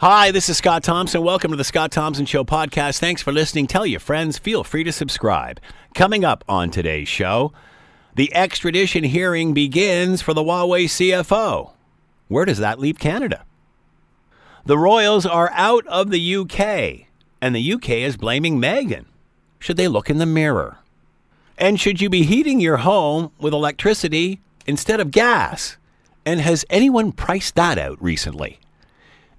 Hi, this is Scott Thompson. Welcome to the Scott Thompson Show podcast. Thanks for listening. Tell your friends. Feel free to subscribe. Coming up on today's show, the extradition hearing begins for the Huawei CFO. Where does that leave Canada? The Royals are out of the UK, and the UK is blaming Meghan. Should they look in the mirror? And should you be heating your home with electricity instead of gas? And has anyone priced that out recently?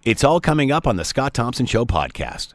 It's all coming up on the Scott Thompson Show podcast.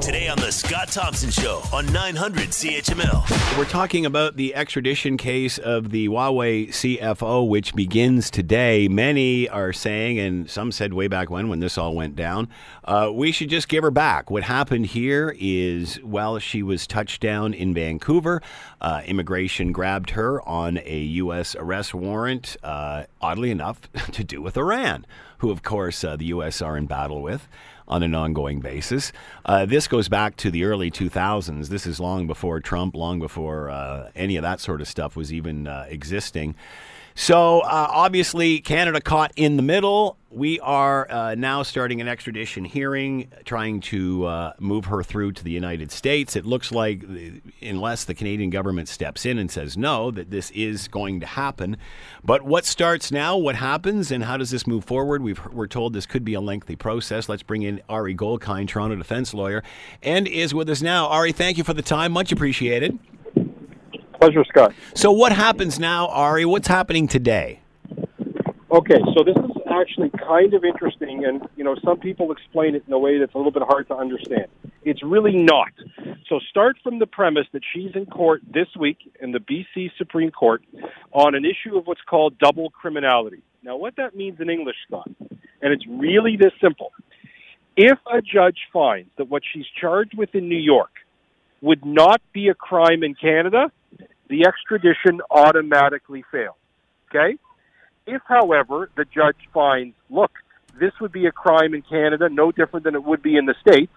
Today on the Scott Thompson Show on 900 CHML. We're talking about the extradition case of the Huawei CFO, which begins today. Many are saying, and some said way back when, when this all went down, uh, we should just give her back. What happened here is, well, she was touched down in Vancouver. Uh, immigration grabbed her on a U.S. arrest warrant, uh, oddly enough, to do with Iran, who, of course, uh, the U.S. are in battle with on an ongoing basis. Uh, this goes back to the early 2000s. This is long before Trump, long before uh, any of that sort of stuff was even uh, existing. So uh, obviously, Canada caught in the middle. We are uh, now starting an extradition hearing, trying to uh, move her through to the United States. It looks like, unless the Canadian government steps in and says no, that this is going to happen. But what starts now? What happens? And how does this move forward? we are told this could be a lengthy process. Let's bring in Ari Goldkind, Toronto defense lawyer, and is with us now. Ari, thank you for the time. Much appreciated. Pleasure, Scott. So, what happens now, Ari? What's happening today? Okay, so this is actually kind of interesting, and you know, some people explain it in a way that's a little bit hard to understand. It's really not. So, start from the premise that she's in court this week in the BC Supreme Court on an issue of what's called double criminality. Now, what that means in English, Scott, and it's really this simple. If a judge finds that what she's charged with in New York would not be a crime in Canada, the extradition automatically fails. Okay? If, however, the judge finds, look, this would be a crime in Canada, no different than it would be in the States,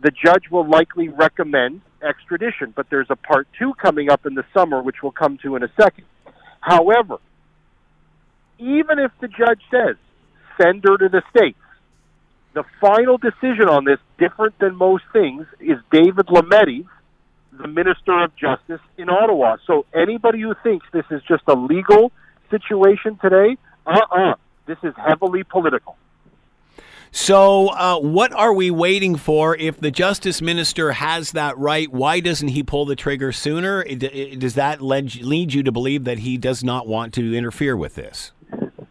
the judge will likely recommend extradition. But there's a part two coming up in the summer, which we'll come to in a second. However, even if the judge says, send her to the States, the final decision on this, different than most things, is David Lametti, the Minister of Justice in Ottawa. So anybody who thinks this is just a legal situation today, uh-uh. This is heavily political. So, uh, what are we waiting for? If the justice minister has that right, why doesn't he pull the trigger sooner? Does that lead you to believe that he does not want to interfere with this?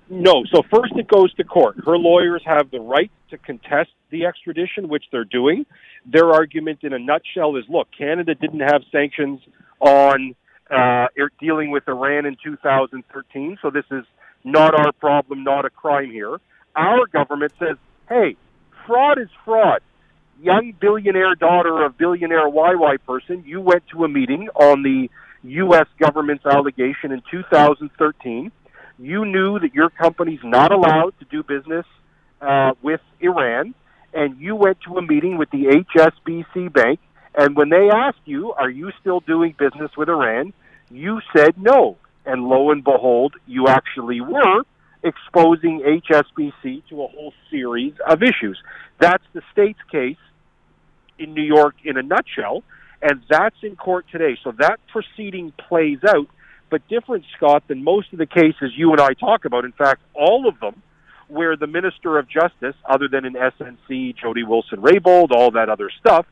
No. So, first it goes to court. Her lawyers have the right to contest the extradition, which they're doing. Their argument, in a nutshell, is look, Canada didn't have sanctions on uh, dealing with Iran in 2013, so this is not our problem, not a crime here. Our government says, hey, fraud is fraud. Young billionaire daughter of billionaire Huawei person, you went to a meeting on the U.S. government's allegation in 2013. You knew that your company's not allowed to do business uh, with Iran and you went to a meeting with the HSBC Bank, and when they asked you, Are you still doing business with Iran? You said no. And lo and behold, you actually were exposing HSBC to a whole series of issues. That's the state's case in New York in a nutshell, and that's in court today. So that proceeding plays out, but different, Scott, than most of the cases you and I talk about. In fact, all of them where the Minister of Justice, other than in SNC, Jody Wilson Raybould, all that other stuff,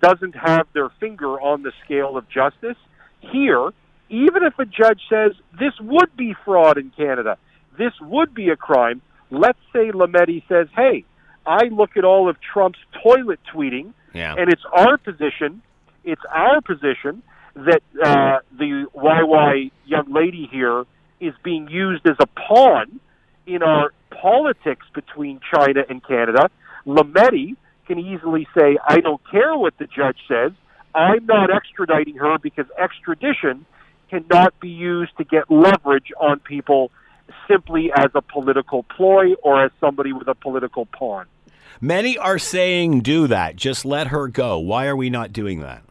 doesn't have their finger on the scale of justice. Here, even if a judge says this would be fraud in Canada, this would be a crime, let's say Lametti says, hey, I look at all of Trump's toilet tweeting, yeah. and it's our position, it's our position that uh, the Huawei young lady here is being used as a pawn in our politics between China and Canada, Lametti can easily say, I don't care what the judge says. I'm not extraditing her because extradition cannot be used to get leverage on people simply as a political ploy or as somebody with a political pawn. Many are saying do that. Just let her go. Why are we not doing that?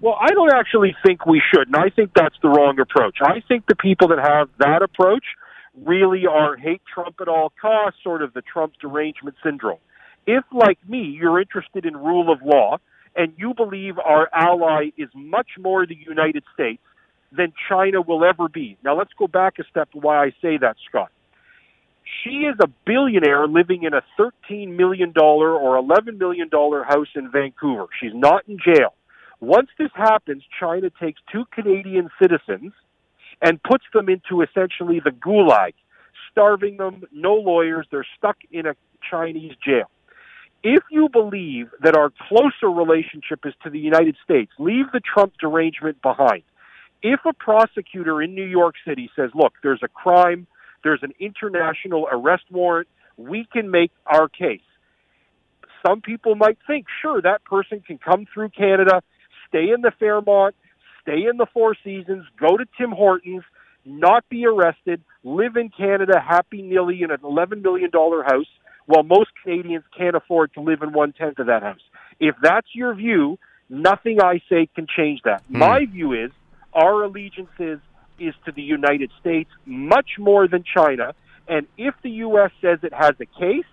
Well, I don't actually think we should, and I think that's the wrong approach. I think the people that have that approach really are hate Trump at all costs, sort of the Trump derangement syndrome. If, like me, you're interested in rule of law and you believe our ally is much more the United States than China will ever be. Now, let's go back a step to why I say that, Scott. She is a billionaire living in a $13 million or $11 million house in Vancouver. She's not in jail. Once this happens, China takes two Canadian citizens and puts them into essentially the gulag, starving them, no lawyers, they're stuck in a Chinese jail. If you believe that our closer relationship is to the United States, leave the Trump derangement behind. If a prosecutor in New York City says, look, there's a crime, there's an international arrest warrant, we can make our case. Some people might think, sure, that person can come through Canada, stay in the Fairmont, stay in the Four Seasons, go to Tim Hortons, not be arrested, live in Canada happy nilly in an $11 million house, while most Canadians can't afford to live in one tenth of that house. If that's your view, nothing I say can change that. Hmm. My view is our allegiance is, is to the United States much more than China. And if the U.S. says it has a case,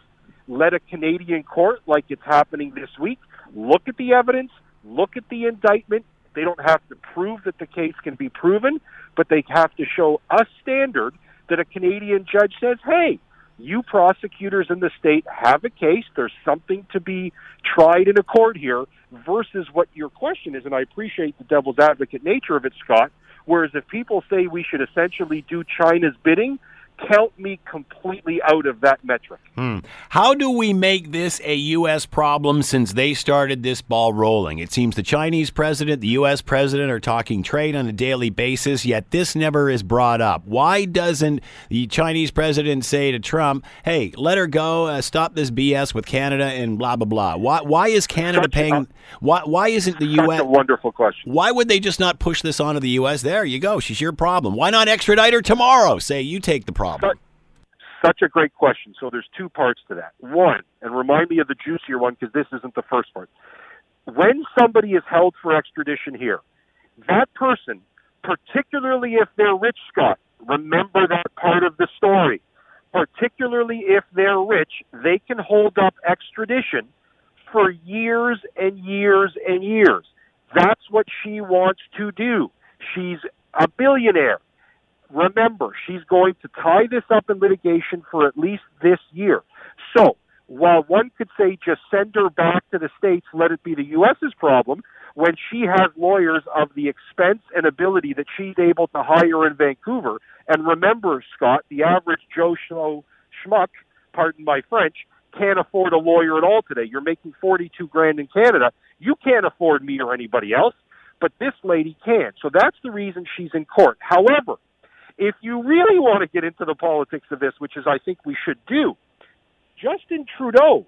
let a Canadian court, like it's happening this week, look at the evidence, look at the indictment. They don't have to prove that the case can be proven, but they have to show a standard that a Canadian judge says, hey, you prosecutors in the state have a case. There's something to be tried in a court here versus what your question is. And I appreciate the devil's advocate nature of it, Scott. Whereas if people say we should essentially do China's bidding, count me completely out of that metric. Hmm. How do we make this a U.S. problem since they started this ball rolling? It seems the Chinese president, the U.S. president are talking trade on a daily basis, yet this never is brought up. Why doesn't the Chinese president say to Trump, hey, let her go, uh, stop this BS with Canada and blah, blah, blah? Why, why is Canada Such a- paying? Why, why isn't the That's U.S. a wonderful question. Why would they just not push this onto the U.S.? There you go. She's your problem. Why not extradite her tomorrow? Say you take the problem. Such a great question. So there's two parts to that. One, and remind me of the juicier one because this isn't the first part. When somebody is held for extradition here, that person, particularly if they're rich, Scott, remember that part of the story. Particularly if they're rich, they can hold up extradition for years and years and years. That's what she wants to do. She's a billionaire. Remember, she's going to tie this up in litigation for at least this year. So, while one could say just send her back to the States, let it be the U.S.'s problem, when she has lawyers of the expense and ability that she's able to hire in Vancouver. And remember, Scott, the average Joe schmuck, pardon my French, can't afford a lawyer at all today. You're making 42 grand in Canada. You can't afford me or anybody else, but this lady can. So that's the reason she's in court. However, if you really want to get into the politics of this, which is I think we should do, Justin Trudeau,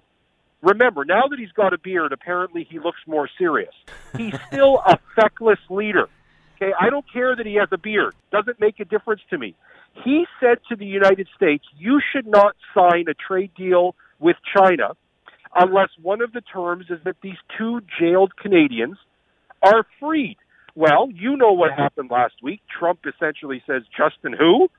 remember, now that he's got a beard, apparently he looks more serious. He's still a feckless leader. Okay, I don't care that he has a beard. Doesn't make a difference to me. He said to the United States, you should not sign a trade deal with China unless one of the terms is that these two jailed Canadians are freed. Well, you know what happened last week. Trump essentially says, Justin who?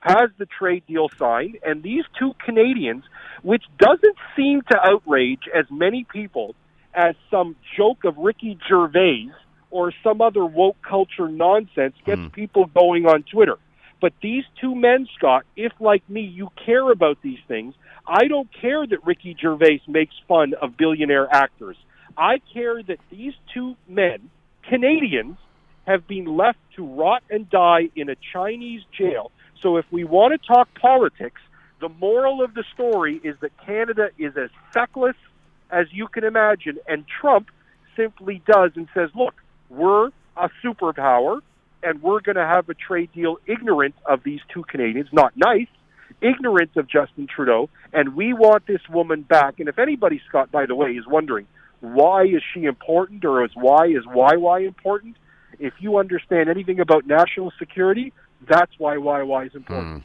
Has the trade deal signed, and these two Canadians, which doesn't seem to outrage as many people as some joke of Ricky Gervais or some other woke culture nonsense gets hmm. people going on Twitter. But these two men, Scott, if like me, you care about these things, I don't care that Ricky Gervais makes fun of billionaire actors. I care that these two men, Canadians, have been left to rot and die in a Chinese jail. So if we want to talk politics, the moral of the story is that Canada is as feckless as you can imagine, and Trump simply does and says, look, we're a superpower, and we're going to have a trade deal ignorant of these two Canadians, not nice, ignorant of Justin Trudeau, and we want this woman back. And if anybody, Scott, by the way, is wondering why is she important or is why is why why important, if you understand anything about national security, that's why why why is important.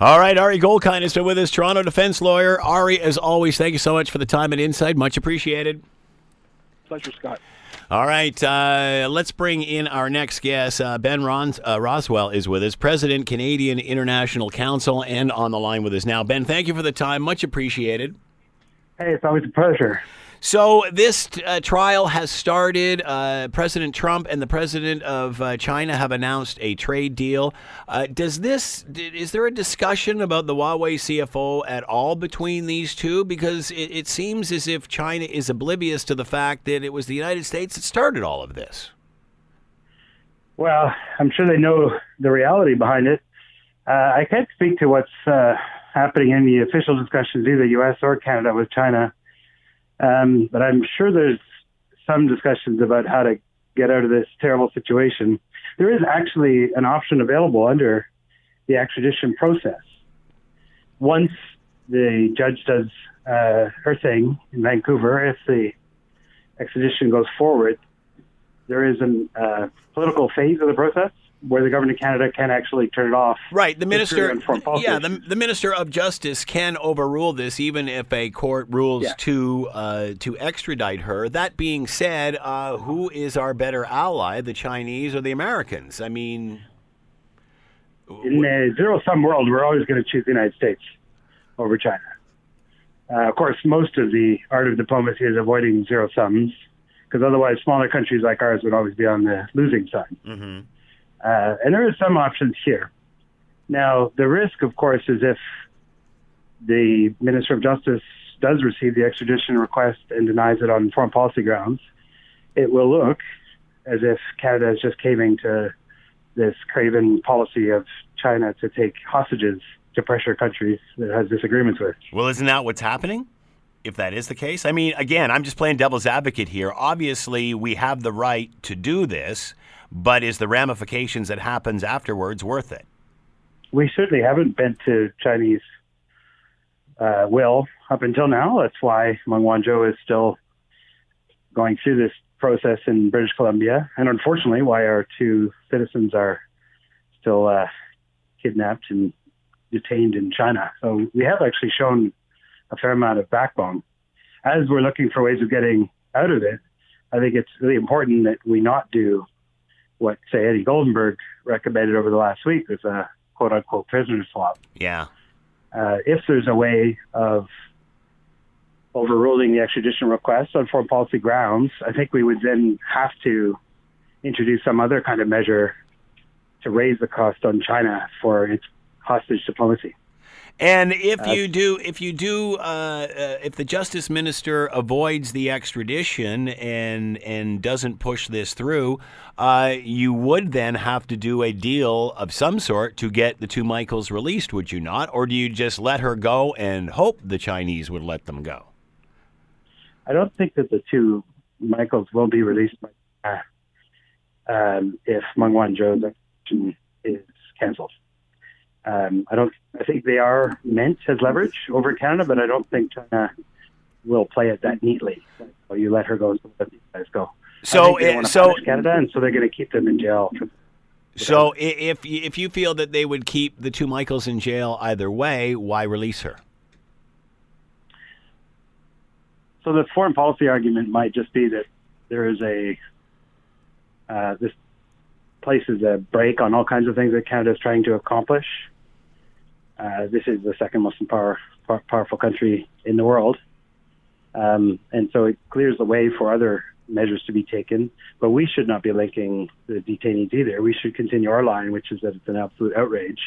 All right, Ari Goldkind has been with us, Toronto defense lawyer. Ari, as always, thank you so much for the time and insight. Much appreciated. Pleasure, Scott. All right, uh, let's bring in our next guest. Uh, ben Ron, uh, Rowswell is with us, President, Canadian International Council, and on the line with us now. Ben, thank you for the time. Much appreciated. Hey, it's always a pleasure. So this uh, trial has started. Uh, president Trump and the president of uh, China have announced a trade deal. Uh, does this? Is there a discussion about the Huawei CFO at all between these two? Because it, it seems as if China is oblivious to the fact that it was the United States that started all of this. Well, I'm sure they know the reality behind it. Uh, I can't speak to what's uh, happening in the official discussions, either U.S. or Canada, with China. Um, but I'm sure there's some discussions about how to get out of this terrible situation. There is actually an option available under the extradition process. Once the judge does uh, her thing in Vancouver, if the extradition goes forward, there is a uh, political phase of the process where the government of Canada can actually turn it off. Right, the minister. Yeah, the, the minister of justice can overrule this, even if a court rules yeah. to uh, to extradite her. That being said, uh, who is our better ally, the Chinese or the Americans? I mean, in a zero sum world, we're always going to choose the United States over China. Uh, of course, most of the art of diplomacy is avoiding zero sums, because otherwise, smaller countries like ours would always be on the losing side. Mm-hmm. Uh, and there are some options here. Now, the risk, of course, is if the Minister of Justice does receive the extradition request and denies it on foreign policy grounds, it will look as if Canada is just caving to this craven policy of China to take hostages to pressure countries that it has disagreements with. Well, isn't that what's happening? If that is the case, I mean, again, I'm just playing devil's advocate here. Obviously, we have the right to do this but is the ramifications that happens afterwards worth it? We certainly haven't been to Chinese uh, will up until now. That's why Meng Wanzhou is still going through this process in British Columbia, and unfortunately, why our two citizens are still uh, kidnapped and detained in China. So we have actually shown a fair amount of backbone. As we're looking for ways of getting out of it, I think it's really important that we not do what say Eddie Goldenberg recommended over the last week was a quote unquote prisoner swap. Yeah. Uh, if there's a way of overruling the extradition request on foreign policy grounds, I think we would then have to introduce some other kind of measure to raise the cost on China for its hostage diplomacy. And if uh, you do, if you do, uh, uh, if the justice minister avoids the extradition and and doesn't push this through, uh, you would then have to do a deal of some sort to get the two Michaels released, would you not? Or do you just let her go and hope the Chinese would let them go? I don't think that the two Michaels will be released um, if Meng Wanzhou's extradition is canceled. Um, I don't. I think they are meant as leverage over Canada, but I don't think China will play it that neatly. So you let her go, so let these guys go. So, it, so Canada, and so they're going to keep them in jail. so if if you feel that they would keep the two Michaels in jail either way, why release her? So the foreign policy argument might just be that there is a uh, this places a brake on all kinds of things that Canada is trying to accomplish. Uh, this is the second most power, powerful country in the world. Um, and so it clears the way for other measures to be taken. But we should not be linking the detainees either. We should continue our line, which is that it's an absolute outrage,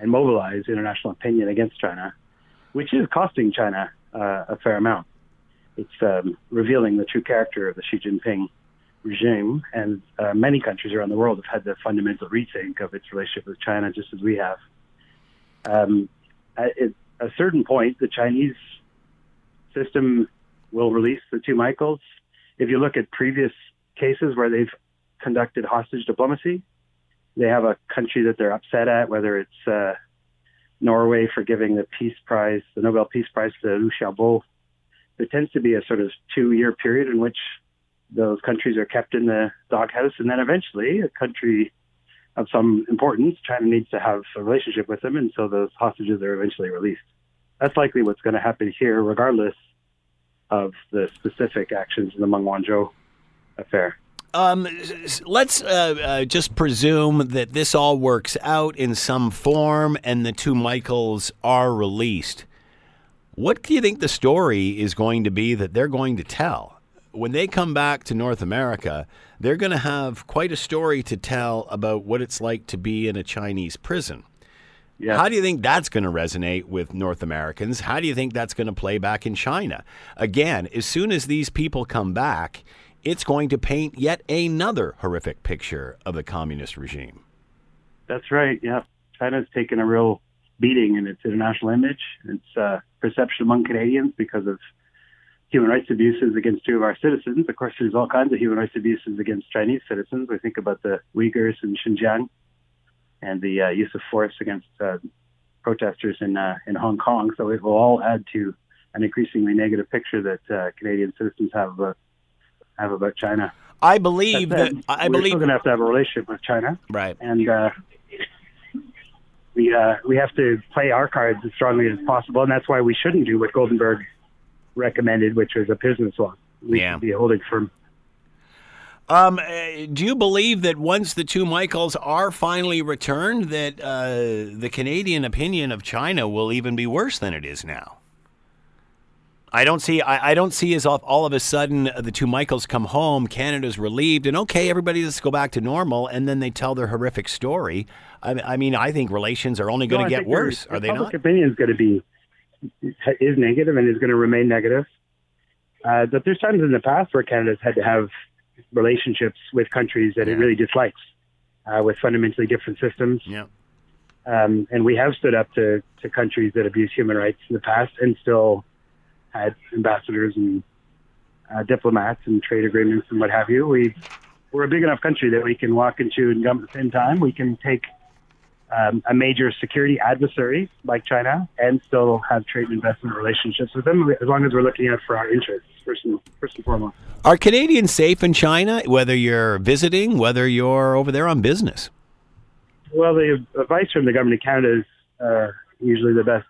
and mobilize international opinion against China, which is costing China uh, a fair amount. It's um, revealing the true character of the Xi Jinping regime, and uh, many countries around the world have had the fundamental rethink of its relationship with China, just as we have. Um, at a certain point, the Chinese system will release the two Michaels. If you look at previous cases where they've conducted hostage diplomacy, they have a country that they're upset at, whether it's uh, Norway for giving the Peace Prize, the Nobel Peace Prize to Liu Xiaobo. There tends to be a sort of two-year period in which those countries are kept in the doghouse, and then eventually a country of some importance, China needs to have a relationship with them, and so those hostages are eventually released. That's likely what's going to happen here, regardless of the specific actions in the Meng Wanzhou affair. Um, let's uh, uh, just presume that this all works out in some form and the two Michaels are released. What do you think the story is going to be that they're going to tell? When they come back to North America, they're going to have quite a story to tell about what it's like to be in a Chinese prison. Yeah. How do you think that's going to resonate with North Americans? How do you think that's going to play back in China? Again, as soon as these people come back, it's going to paint yet another horrific picture of the communist regime. That's right. Yeah, China's taken a real beating in its international image, its uh, perception among Canadians because of human rights abuses against two of our citizens. Of course, there's all kinds of human rights abuses against Chinese citizens. We think about the Uyghurs in Xinjiang and the uh, use of force against uh, protesters in uh, in Hong Kong. So it will all add to an increasingly negative picture that uh, Canadian citizens have uh, have about China. I believe That that I we're believe still going to have to have a relationship with China right. and uh, we uh, we have to play our cards as strongly as possible, and that's why we shouldn't do what Goldenberg recommended, which was a business law. We Yeah. should be holding firm. Um, uh, do you believe that once the two Michaels are finally returned, that uh, the Canadian opinion of China will even be worse than it is now? I don't see. I, I don't see as all, all of a sudden uh, the two Michaels come home, Canada's relieved, and okay, everybody let's go back to normal, and then they tell their horrific story. I, I mean, I think relations are only going No, to get worse. Are they public not? opinion is going to be is negative and is going to remain negative. Uh, but there's times in the past where Canada's had to have relationships with countries that Yeah. it really dislikes, uh, with fundamentally different systems. Yeah. Um, and we have stood up to, to countries that abuse human rights in the past and still had ambassadors and uh, diplomats and trade agreements and what have you. We, we're a big enough country that we can walk and chew and gum at the same time. We can take um, a major security adversary like China and still have trade and investment relationships with them as long as we're looking out for our interests first and, first and foremost. Are Canadians safe in China, whether you're visiting, whether you're over there on business? Well, the advice from the government of Canada is uh, usually the best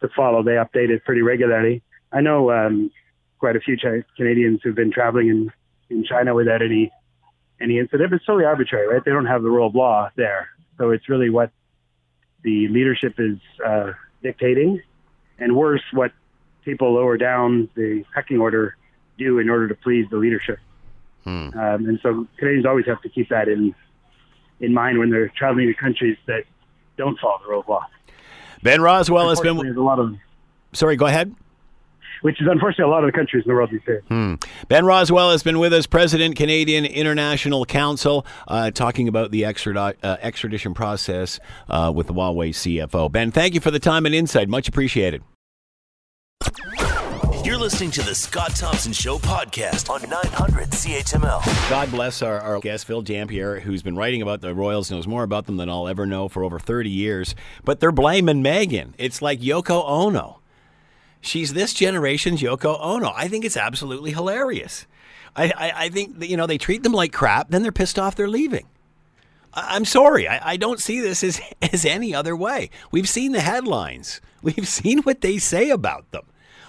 to follow. They update it pretty regularly. I know um, quite a few Canadians who've been traveling in, in China without any any incident. But it's totally arbitrary, right? They don't have the rule of law there, so it's really what the leadership is uh, dictating, and worse, what people lower down the pecking order do in order to please the leadership. Um, and so Canadians always have to keep that in in mind when they're traveling to countries that don't follow the rule of law. Ben Rowswell has been. there's a lot of, Sorry, go ahead. Which is unfortunately a lot of the countries in the world these days. Ben Rowswell has been with us, President, Canadian International Council, uh, talking about the extradi- uh, extradition process uh, with the Huawei CFO. Ben, thank you for the time and insight. Much appreciated. You're listening to the Scott Thompson Show podcast on 900 CHML. God bless our, our guest, Phil Dampier, who's been writing about the Royals, knows more about them than I'll ever know for over 30 years. But they're blaming Meghan. It's like Yoko Ono. She's this generation's Yoko Ono. I think it's absolutely hilarious. I, I, I think that, you know they treat them like crap, then they're pissed off they're leaving. I, I'm sorry, I, I don't see this as as any other way. We've seen the headlines. We've seen what they say about them.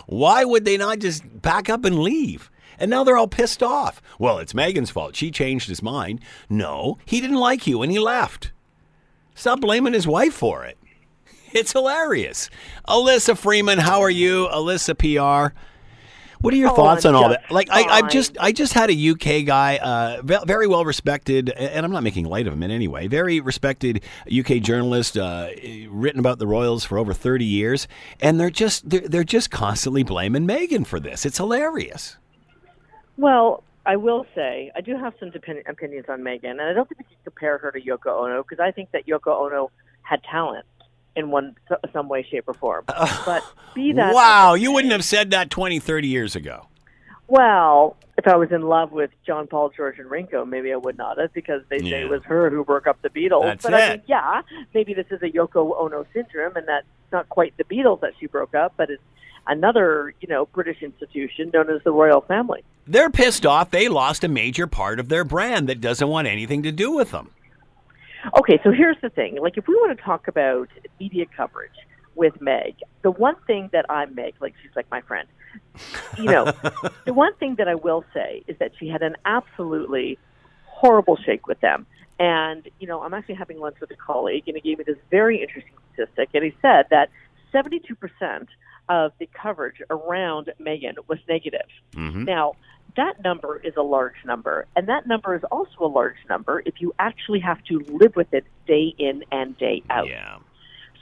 Why would they not just pack up and leave? And now they're all pissed off. Well, it's Meghan's fault. She changed his mind. No, he didn't like you and he left. Stop blaming his wife for it. It's hilarious. Alyssa Freeman, how are you? Alyssa PR. What are your Oh, thoughts on all that? Like, I, I've just, I just had a UK guy, uh, very well respected, and I'm not making light of him in any way. Very respected UK journalist, uh, written about the Royals for over 30 years, and they're just, they're, they're just constantly blaming Meghan for this. It's hilarious. Well, I will say I do have some depend- opinions on Meghan, and I don't think we can compare her to Yoko Ono because I think that Yoko Ono had talent in one some way, shape, or form. But be that wow, you wouldn't have said that 20, 30 years ago. Well, if I was in love with John Paul, George, and Ringo, maybe I would not have because they say it was her who broke up the Beatles. That's but I it. mean, yeah, maybe this is a Yoko Ono syndrome, and that's not quite the Beatles that she broke up, but it's another, you know, British institution known as the royal family. They're pissed off. They lost a major part of their brand that doesn't want anything to do with them. Okay, so here's the thing. Like, if we want to talk about media coverage with Meg, the one thing that I Meg, like she's like my friend, you know, the one thing that I will say is that she had an absolutely horrible shake with them. And, you know, I'm actually having lunch with a colleague, and he gave me this very interesting statistic. And he said that 72% of the coverage around Meghan was negative. Mm-hmm. Now, that number is a large number, and that number is also a large number if you actually have to live with it day in and day out. Yeah.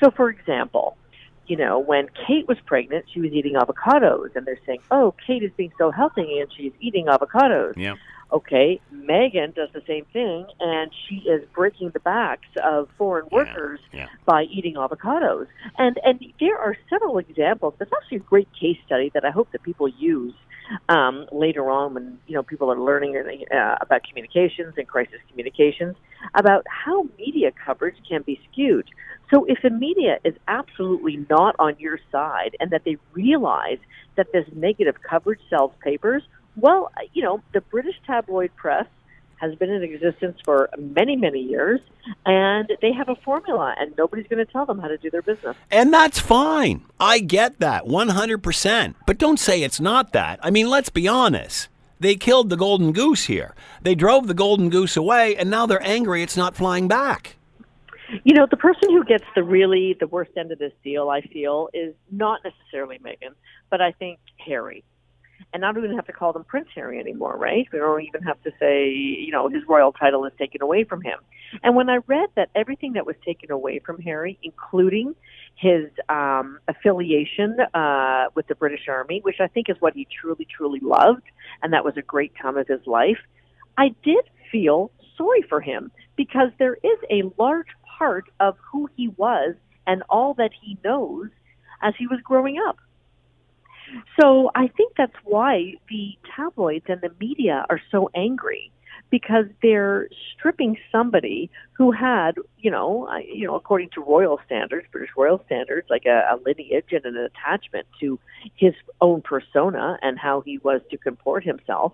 So, for example, you know, when Kate was pregnant, she was eating avocados, and they're saying, "Oh, Kate is being so healthy, and she's eating avocados." Yeah. Okay, Meghan does the same thing, and she is breaking the backs of foreign Yeah, workers yeah. by eating avocados. And and there are several examples. There's actually a great case study that I hope that people use um, later on when you know people are learning uh, about communications and crisis communications about how media coverage can be skewed. So if the media is absolutely not on your side and that they realize that this negative coverage sells papers, well, you know, the British tabloid press has been in existence for many, many years, and they have a formula, and nobody's going to tell them how to do their business. And that's fine. I get that 100%. But don't say it's not that. I mean, let's be honest. They killed the golden goose here. They drove the golden goose away, and now they're angry it's not flying back. You know, the person who gets the really the worst end of this deal, I feel, is not necessarily Meghan, but I think Harry. And I don't even have to call them Prince Harry anymore, right? We don't even have to say, you know, his royal title is taken away from him. And when I read that everything that was taken away from Harry, including his um, affiliation uh, with the British Army, which I think is what he truly, truly loved, and that was a great time of his life, I did feel sorry for him because there is a large part of who he was and all that he knows as he was growing up. So I think that's why the tabloids and the media are so angry because they're stripping somebody who had, you know, you know, according to royal standards, British royal standards, like a, a lineage and an attachment to his own persona and how he was to comport himself.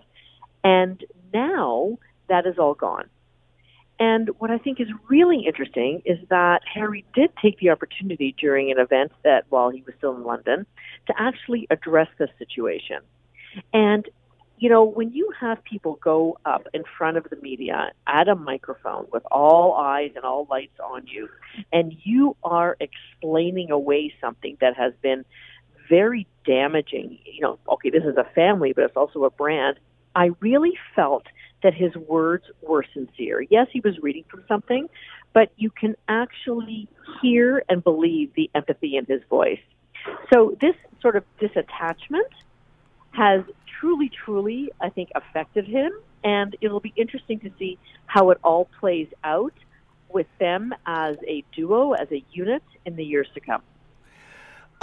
And now that is all gone. And what I think is really interesting is that Harry did take the opportunity during an event that while he was still in London to actually address this situation. And, you know, when you have people go up in front of the media at a microphone with all eyes and all lights on you, and you are explaining away something that has been very damaging, you know, okay, this is a family, but it's also a brand. I really felt that his words were sincere. Yes, he was reading from something, but you can actually hear and believe the empathy in his voice. So this sort of disattachment has truly, truly, I think, affected him, and it'll be interesting to see how it all plays out with them as a duo, as a unit in the years to come.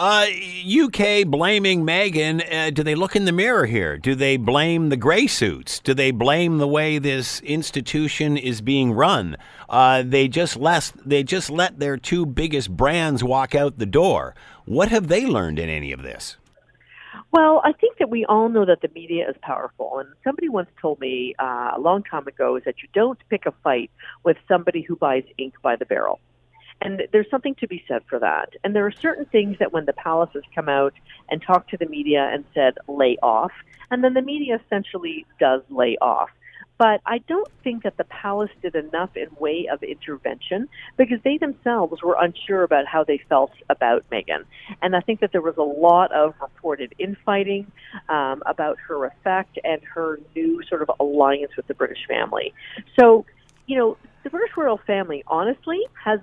Uh, UK blaming Meghan. Uh, do they look in the mirror here? Do they blame the gray suits? Do they blame the way this institution is being run? Uh, they just let they just let their two biggest brands walk out the door. What have they learned in any of this? Well, I think that we all know that the media is powerful. And somebody once told me uh, a long time ago is that you don't pick a fight with somebody who buys ink by the barrel. And there's something to be said for that. And there are certain things that when the palaces come out and talk to the media and said, lay off, and then the media essentially does lay off. But I don't think that the palace did enough in way of intervention because they themselves were unsure about how they felt about Meghan. And I think that there was a lot of reported infighting um, about her effect and her new sort of alliance with the British family. So, you know, the British royal family honestly has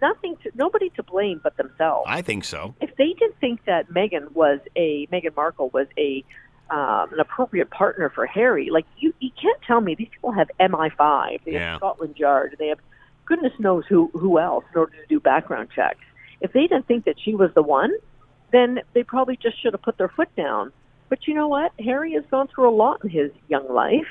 nothing to nobody to blame but themselves. I think so. If they didn't think that Meghan was a Meghan Markle was a um, an appropriate partner for Harry, like you, you can't tell me these people have MI5, they Yeah. have Scotland Yard, they have goodness knows who who else in order to do background checks. If they didn't think that she was the one, then they probably just should have put their foot down. But you know what? Harry has gone through a lot in his young life.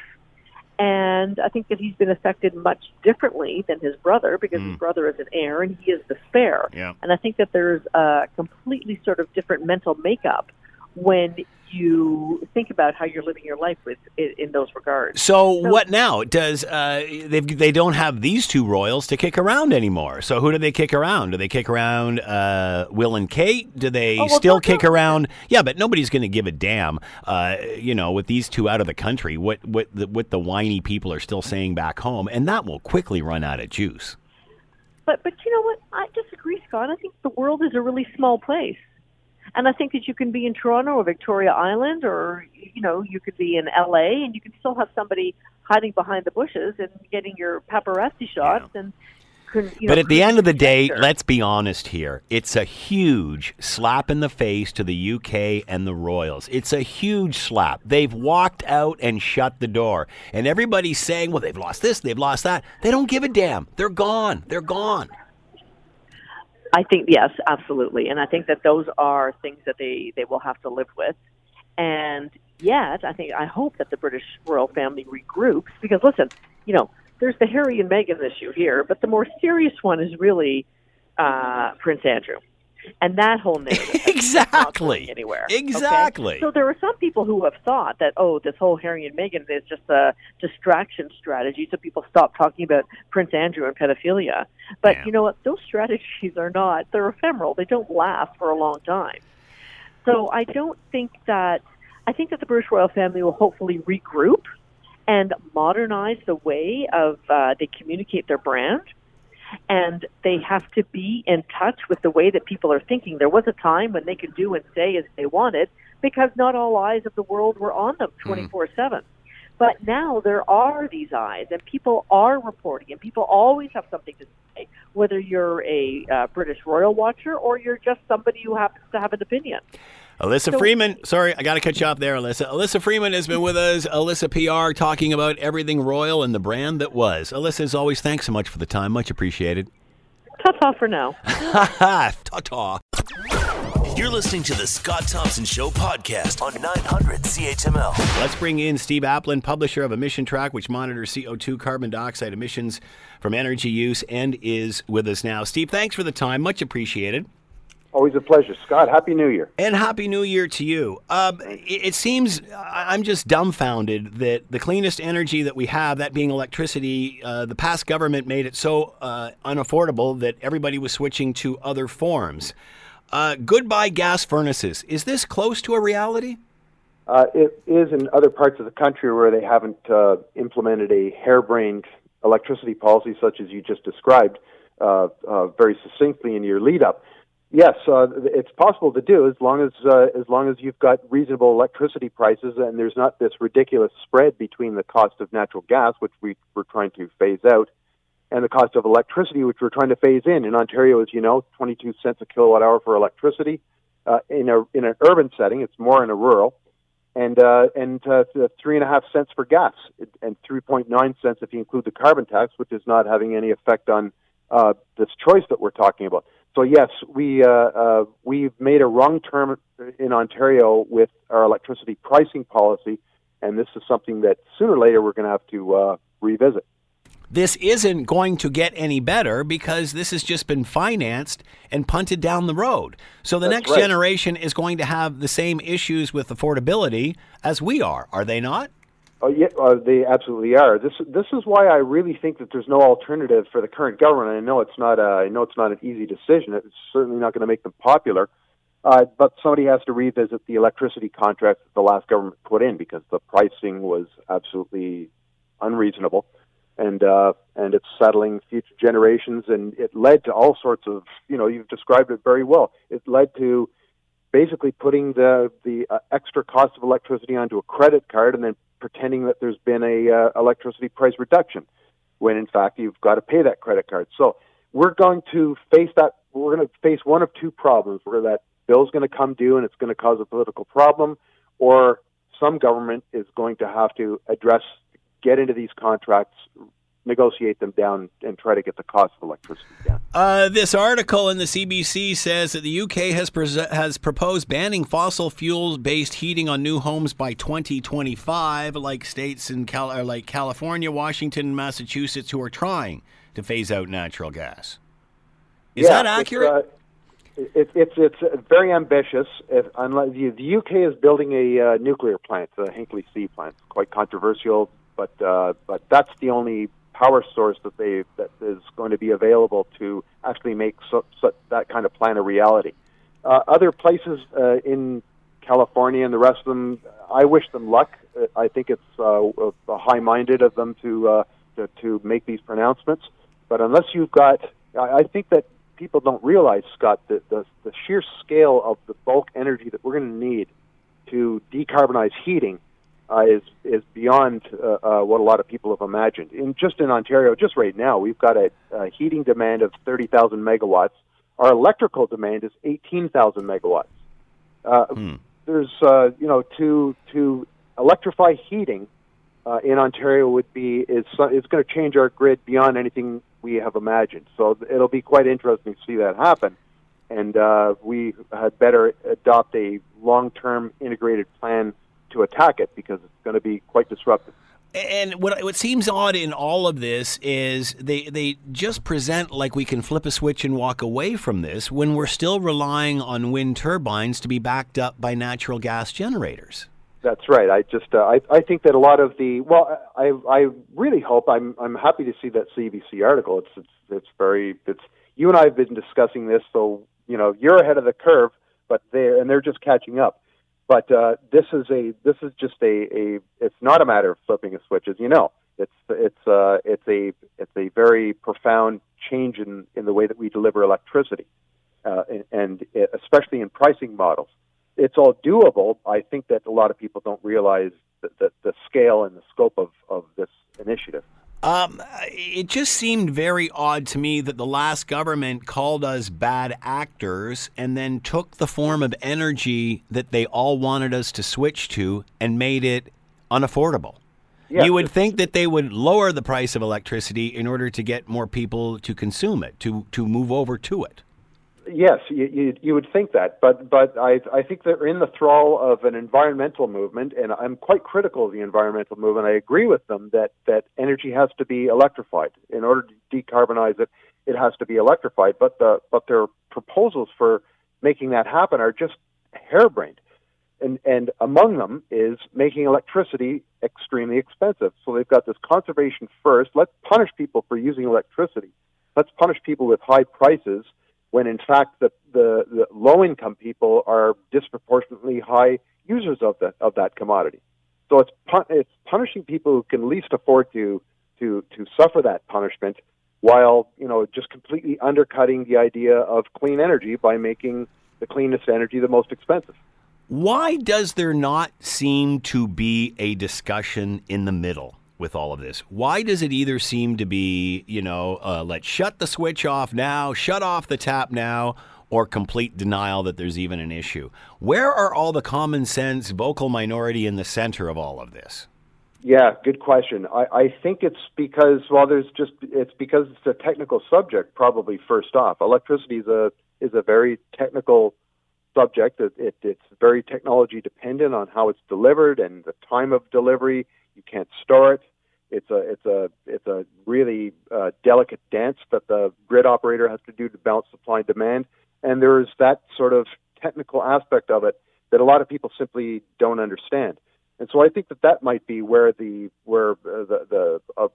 And I think that he's been affected much differently than his brother because his hmm. brother is an heir and he is the spare. Yeah. And I think that there's a completely sort of different mental makeup when you think about how you're living your life with in, in those regards. So, what now? Does uh, they they don't have these two royals to kick around anymore? So who do they kick around? Do they kick around uh, Will and Kate? Do they Oh, well, still kick around? Yeah, but nobody's going to give a damn. Uh, you know, with these two out of the country, what what the, what the whiny people are still saying back home, and that will quickly run out of juice. But but you know what? I disagree, Scott. I think the world is a really small place. And I think that you can be in Toronto or Victoria Island or you know, you could be in LA and you can still have somebody hiding behind the bushes and getting your paparazzi shots and can, you know, but at the end of the day, cruise let's be honest here. It's a huge slap in the face to the UK and the Royals. It's a huge slap. They've walked out and shut the door. And everybody's saying, well, they've lost this, they've lost that. They don't give a damn. They're gone. They're gone. I think yes, absolutely, and I think that those are things that they they will have to live with. And yet, I think I hope that the British royal family regroups because listen, you know, there's the Harry and Meghan issue here, but the more serious one is really uh, Prince Andrew. And that whole narrative Exactly. anywhere. okay? Exactly. So there are some people who have thought that oh, this whole Harry and Meghan is just a distraction strategy, so people stop talking about Prince Andrew and pedophilia. But Yeah. you know what? Those strategies are not. They're ephemeral. They don't last for a long time. So I don't think that. I think that the British royal family will hopefully regroup and modernize the way of uh, they communicate their brand. And they have to be in touch with the way that people are thinking. There was a time when they could do and say as they wanted because not all eyes of the world were on them 24 7. But now there are these eyes, and people are reporting, and people always have something to say, whether you're a uh, British royal watcher or you're just somebody who happens to have an opinion. Alyssa So- Freeman, sorry, I got to cut you off there, Alyssa. Alyssa Freeman has been with us, Alyssa PR, talking about everything royal and the brand that was. Alyssa, as always, thanks so much for the time. Much appreciated. Ta ta for now. Ta ta. You're listening to the Scott Thompson Show podcast on 900 CHML. Let's bring in Steve Aplin, publisher of Emission Track, which monitors CO2 carbon dioxide emissions from energy use, and is with us now. Steve, thanks for the time. Much appreciated. Always a pleasure, Scott. Happy New Year. And Happy New Year to you. Um, it, it seems I'm just dumbfounded that the cleanest energy that we have, that being electricity, uh, the past government made it so uh, unaffordable that everybody was switching to other forms. Uh, goodbye gas furnaces. Is this close to a reality? Uh, it is in other parts of the country where they haven't uh, implemented a harebrained electricity policy such as you just described uh, uh, very succinctly in your lead up. Yes, uh, it's possible to do as long as uh, as long as you've got reasonable electricity prices and there's not this ridiculous spread between the cost of natural gas, which we, we're trying to phase out, and the cost of electricity, which we're trying to phase in. In Ontario, as you know, 22 cents a kilowatt hour for electricity. Uh, in a in an urban setting, it's more in a rural, and uh, and uh, three and a half cents for gas, and 3.9 cents if you include the carbon tax, which is not having any effect on uh, this choice that we're talking about. So yes, we uh, uh, we've made a wrong turn in Ontario with our electricity pricing policy, and this is something that sooner or later we're going to have to uh, revisit. This isn't going to get any better because this has just been financed and punted down the road. So the That's next right. generation is going to have the same issues with affordability as we are, are they not? Oh yeah, uh, they absolutely are. This this is why I really think that there's no alternative for the current government. I know it's not a, I know it's not an easy decision. It's certainly not going to make them popular. Uh, but somebody has to revisit the electricity contracts that the last government put in because the pricing was absolutely unreasonable, and uh, and it's settling future generations, and it led to all sorts of you know you've described it very well. It led to basically putting the the uh, extra cost of electricity onto a credit card and then pretending that there's been a uh, electricity price reduction when in fact you've got to pay that credit card. So we're going to face that we're going to face one of two problems where that bill's going to come due and it's going to cause a political problem or some government is going to have to address get into these contracts negotiate them down and try to get the cost of electricity down. Uh, this article in the CBC says that the UK has pres- has proposed banning fossil fuels based heating on new homes by 2025, like states in Cal- or like California, Washington, and Massachusetts who are trying to phase out natural gas. Is Yeah, that it's, accurate? uh, It, it's it's very ambitious. If, unless the, the UK is building a uh, nuclear plant, the Hinkley C plant. Quite controversial, but uh, but that's the only power source that they that is going to be available to actually make so, so that kind of plan a reality. Uh, other places uh, in California and the rest of them, I wish them luck. Uh, I think it's uh, high-minded of them to, uh, to to make these pronouncements. But unless you've got, I, I think that people don't realize, Scott, that the, the sheer scale of the bulk energy that we're going to need to decarbonize heating uh, is is beyond uh, uh, what a lot of people have imagined. In just in Ontario, just right now, we've got a, a heating demand of thirty thousand megawatts. Our electrical demand is eighteen thousand megawatts. Uh, hmm. There's uh, you know to to electrify heating uh, in Ontario would be is it's going to change our grid beyond anything we have imagined. So it'll be quite interesting to see that happen. And uh, we had better adopt a long-term integrated plan to attack it because it's going to be quite disruptive. And what what seems odd in all of this is they they just present like we can flip a switch and walk away from this when we're still relying on wind turbines to be backed up by natural gas generators. That's right. I just uh, I I think that a lot of the well I I really hope I'm I'm happy to see that CBC article. It's it's it's very it's you and I have been discussing this, so you know you're ahead of the curve, but they and they're just catching up. But uh, this is a this is just a, a it's not a matter of flipping a switch, as you know. It's it's uh, it's a it's a very profound change in, in the way that we deliver electricity, uh, and, and especially in pricing models. It's all doable. I think that a lot of people don't realize the, the, the scale and the scope of, of this initiative. Um, it just seemed very odd to me that the last government called us bad actors and then took the form of energy that they all wanted us to switch to and made it unaffordable. Yeah. You would think that they would lower the price of electricity in order to get more people to consume it, to, to move over to it. Yes, you, you, you would think that, but but I I think they're in the thrall of an environmental movement, and I'm quite critical of the environmental movement. I agree with them that that energy has to be electrified in order to decarbonize it. It has to be electrified, but the but their proposals for making that happen are just harebrained, and and among them is making electricity extremely expensive. So they've got this conservation first. Let's punish people for using electricity. Let's punish people with high prices when in fact the, the, the low income people are disproportionately high users of that of that commodity. So it's it's punishing people who can least afford to to to suffer that punishment, while you know just completely undercutting the idea of clean energy by making the cleanest energy the most expensive. Why does there not seem to be a discussion in the middle? With all of this? Why does it either seem to be, you know, uh, let's shut the switch off now, shut off the tap now, or complete denial that there's even an issue? Where are all the common sense vocal minority in the center of all of this? Yeah, good question. I, I think it's because well, there's just it's because it's a technical subject. Probably first off, electricity is a is a very technical subject. It, it, it's very technology dependent on how it's delivered and the time of delivery. You can't store it. It's a it's a it's a really uh, delicate dance that the grid operator has to do to balance supply and demand, and there is that sort of technical aspect of it that a lot of people simply don't understand. And so I think that that might be where the where uh, the the uh,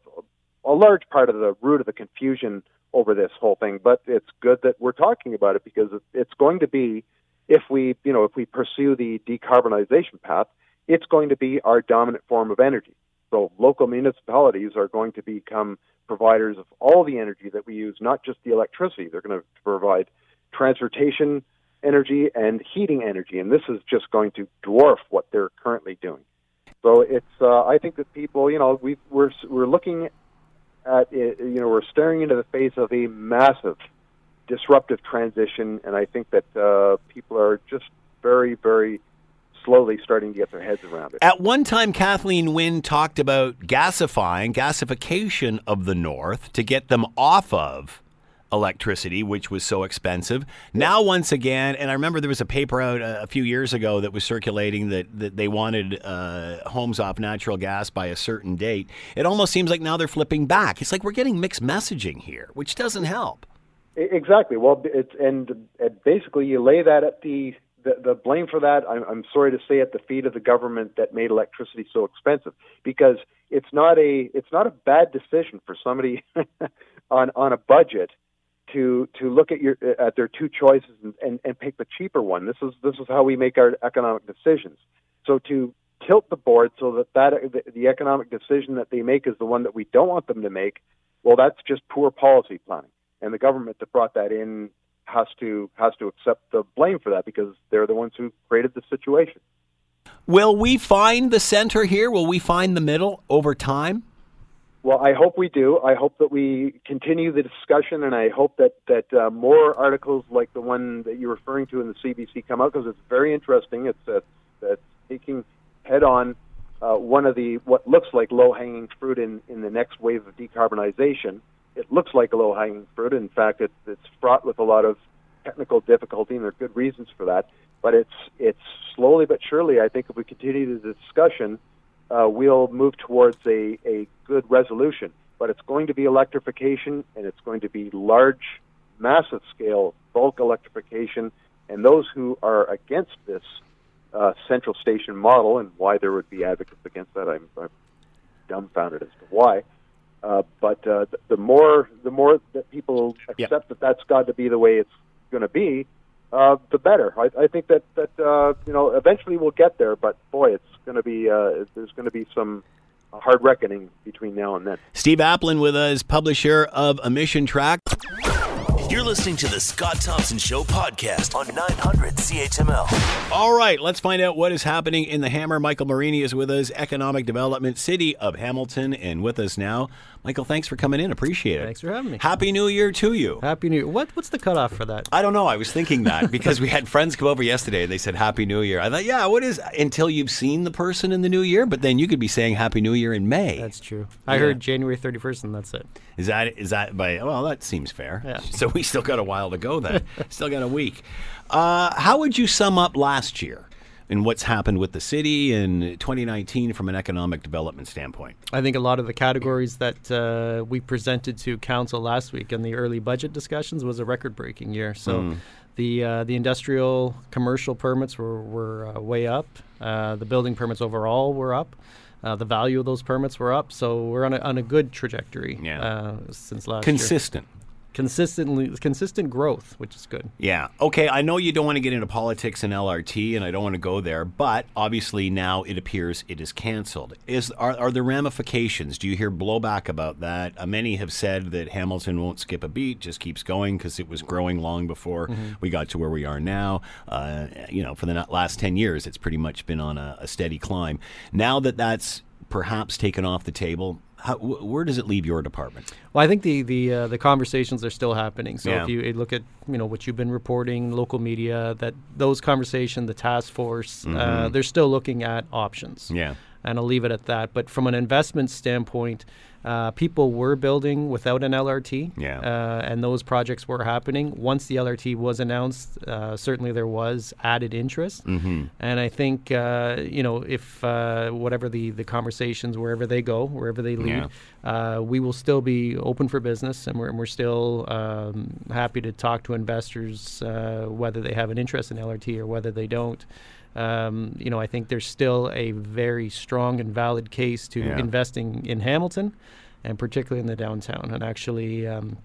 a large part of the root of the confusion over this whole thing. But it's good that we're talking about it because it's going to be if we you know if we pursue the decarbonization path, it's going to be our dominant form of energy. So local municipalities are going to become providers of all the energy that we use, not just the electricity. They're going to provide transportation energy and heating energy, and this is just going to dwarf what they're currently doing. So it's uh, I think that people, you know, we we're we're looking at it, you know we're staring into the face of a massive disruptive transition, and I think that uh, people are just very very slowly starting to get their heads around it. At one time, Kathleen Wynne talked about gasifying, gasification of the North to get them off of electricity, which was so expensive. Now, once again, and I remember there was a paper out a, few years ago that was circulating that, that they wanted uh, homes off natural gas by a certain date. It almost seems like now they're flipping back. It's like we're getting mixed messaging here, which doesn't help. Exactly. Well, it's and, and basically you lay that at the the, the blame for that. I'm, I'm sorry to say at the feet of the government that made electricity so expensive because it's not a it's not a bad decision for somebody on on a budget to to look at your at their two choices and, and, and pick the cheaper one. This is this is how we make our economic decisions. So to tilt the board so that that the, the economic decision that they make is the one that we don't want them to make, well, that's just poor policy planning. And the government that brought that in has to has to accept the blame for that because they're the ones who created the situation. Will we find the center here? Will we find the middle over time? Well, I hope we do. I hope that we continue the discussion, and I hope that that uh, more articles like the one that you're referring to in the CBC come out because it's very interesting. It's uh, it's taking head on uh, one of the what looks like low hanging fruit in in the next wave of decarbonization. It looks like a low hanging fruit. In fact, it, it's fraught with a lot of technical difficulty, and there are good reasons for that. But it's it's slowly but surely. I think if we continue the discussion, uh, we'll move towards a, a good resolution. But it's going to be electrification, and it's going to be large, massive scale bulk electrification. And those who are against this uh, central station model and why there would be advocates against that, I'm, I'm dumbfounded as to why. Uh, but uh, the, the more the more that people accept that that's got to be the way it's going to be, uh, the better. I, I think that that uh, you know eventually we'll get there. But boy, it's going to be uh, there's going to be some hard reckoning between now and then. Steve Aplin with us, publisher of Emission Track. You're listening to the Scott Thompson Show podcast on 900 CHML. All right, let's find out what is happening in the Hammer. Michael Marini is with us, Economic Development City of Hamilton, and with us now. Michael, thanks for coming in. Appreciate it. Thanks for having me. Happy New Year to you. Happy New Year. What, what's the cutoff for that? I don't know. I was thinking that because we had friends come over yesterday and they said Happy New Year. I thought, yeah, what is until you've seen the person in the new year? But then you could be saying Happy New Year in May. That's true. I Yeah. heard January 31st, and that's it. Is that is that by well that seems fair. Yeah. So we still got a while to go then. still got a week. Uh, how would you sum up last year and what's happened with the city in 2019 from an economic development standpoint? I think a lot of the categories that uh, we presented to council last week in the early budget discussions was a record-breaking year. So. The, uh, the industrial commercial permits were, were uh, way up. Uh, the building permits overall were up. Uh, the value of those permits were up. So we're on a, on a good trajectory Yeah. uh, since last year. Consistent. Consistently, consistent growth, which is good. Yeah. Okay. I know you don't want to get into politics and LRT, and I don't want to go there, but obviously now it appears it is canceled. Is are, are there ramifications? Do you hear blowback about that? Uh, many have said that Hamilton won't skip a beat, just keeps going because it was growing long before we got to where we are now. Uh, you know, for the last ten years, it's pretty much been on a, a steady climb. Now that that's perhaps taken off the table, how, where does it leave your department? Well, I think the the uh, the conversations are still happening. So Yeah. if you uh, look at you know what you've been reporting, local media, that those conversations, the task force, uh, they're still looking at options. Mm-hmm. Yeah. and I'll leave it at that. But from an investment standpoint, uh, people were building without an LRT. Yeah. uh, and those projects were happening. Once the LRT was announced, uh, certainly there was added interest. Mm-hmm. And I think uh, you know if uh, whatever the the conversations wherever they go, wherever they lead, uh, we will still be open for business, and we're, and we're still um, happy to talk to investors uh, whether they have an interest in LRT or whether they don't. Um, you know, I think there's still a very strong and valid case to Yeah. investing in Hamilton, and particularly in the downtown. And actually. Um,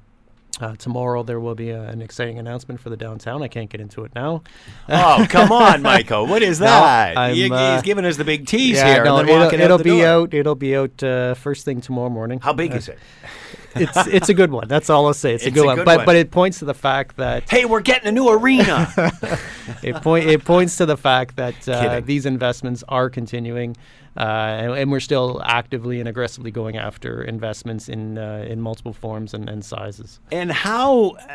uh, tomorrow there will be a, an exciting announcement for the downtown. I can't get into it now. Oh, come on, Michael. What is No, that? I'm, You- uh, he's giving us the big tease yeah, here. no, it'll, it'll the be door. out. It'll be out uh, first thing tomorrow morning. How big Uh, is it? It's it's a good one. That's all I'll say. It's, It's a good a one. good but one. but it points to the fact that Hey, we're getting a new arena. it point it points to the fact that uh, these investments are continuing, uh, and, and we're still actively and aggressively going after investments in uh, in multiple forms and, and sizes. and how uh,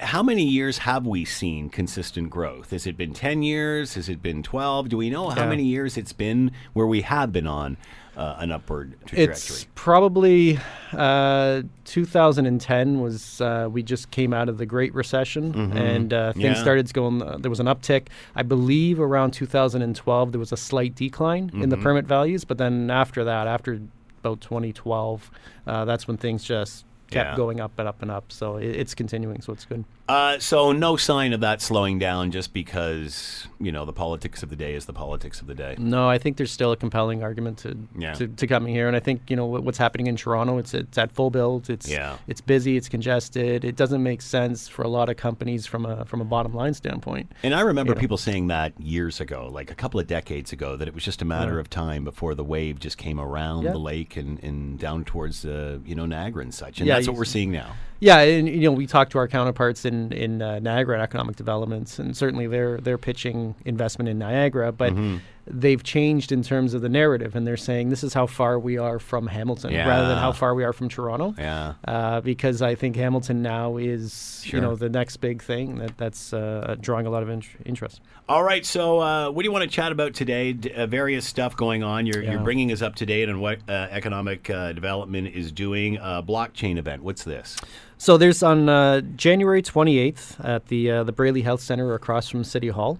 how many years have we seen consistent growth? Has it been ten years? Has it been twelve? Do we know how Yeah. many years it's been where we have been on uh, an upward trajectory? It's probably uh, 2010 was uh, we just came out of the Great Recession and uh, things Mm-hmm. Yeah. started going. Uh, there was an uptick. I believe around 2012 there was a slight decline in Mm-hmm. the permit values, but then after that, after about 2012, uh, that's when things just kept Yeah. going up and up and up. So it, it's continuing. So it's good. Uh, so no sign of that slowing down just because you know the politics of the day is the politics of the day. No, I think there's still a compelling argument to Yeah. to, to coming here, and I think you know what's happening in Toronto. It's it's at full build. It's Yeah. it's busy. It's congested. It doesn't make sense for a lot of companies from a from a bottom line standpoint. And I remember You know. people saying that years ago, like a couple of decades ago, that it was just a matter Yeah. of time before the wave just came around the lake and, and down towards uh, you know Niagara and such. And that's what we're seeing now. Yeah, and you know we talked to our counterparts in in uh, Niagara Economic Developments, and certainly they're they're pitching investment in Niagara, but Mm-hmm. they've changed in terms of the narrative, and they're saying this is how far we are from Hamilton, rather than how far we are from Toronto. Yeah. Uh, because I think Hamilton now is Sure. you know the next big thing that that's uh, drawing a lot of int- interest. All right. So, uh, what do you want to chat about today? D- uh, various stuff going on. You're, you're bringing us up to date on what uh, economic uh, development is doing. Uh, blockchain event. What's this? So there's on uh, January 28th at the uh, the Braley Health Center across from City Hall.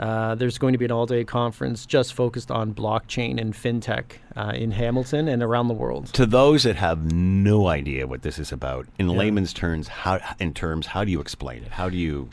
Uh, there's going to be an all-day conference just focused on blockchain and fintech uh, in Hamilton and around the world. To those that have no idea what this is about, in layman's terms, how in terms, how do you explain it? How do you?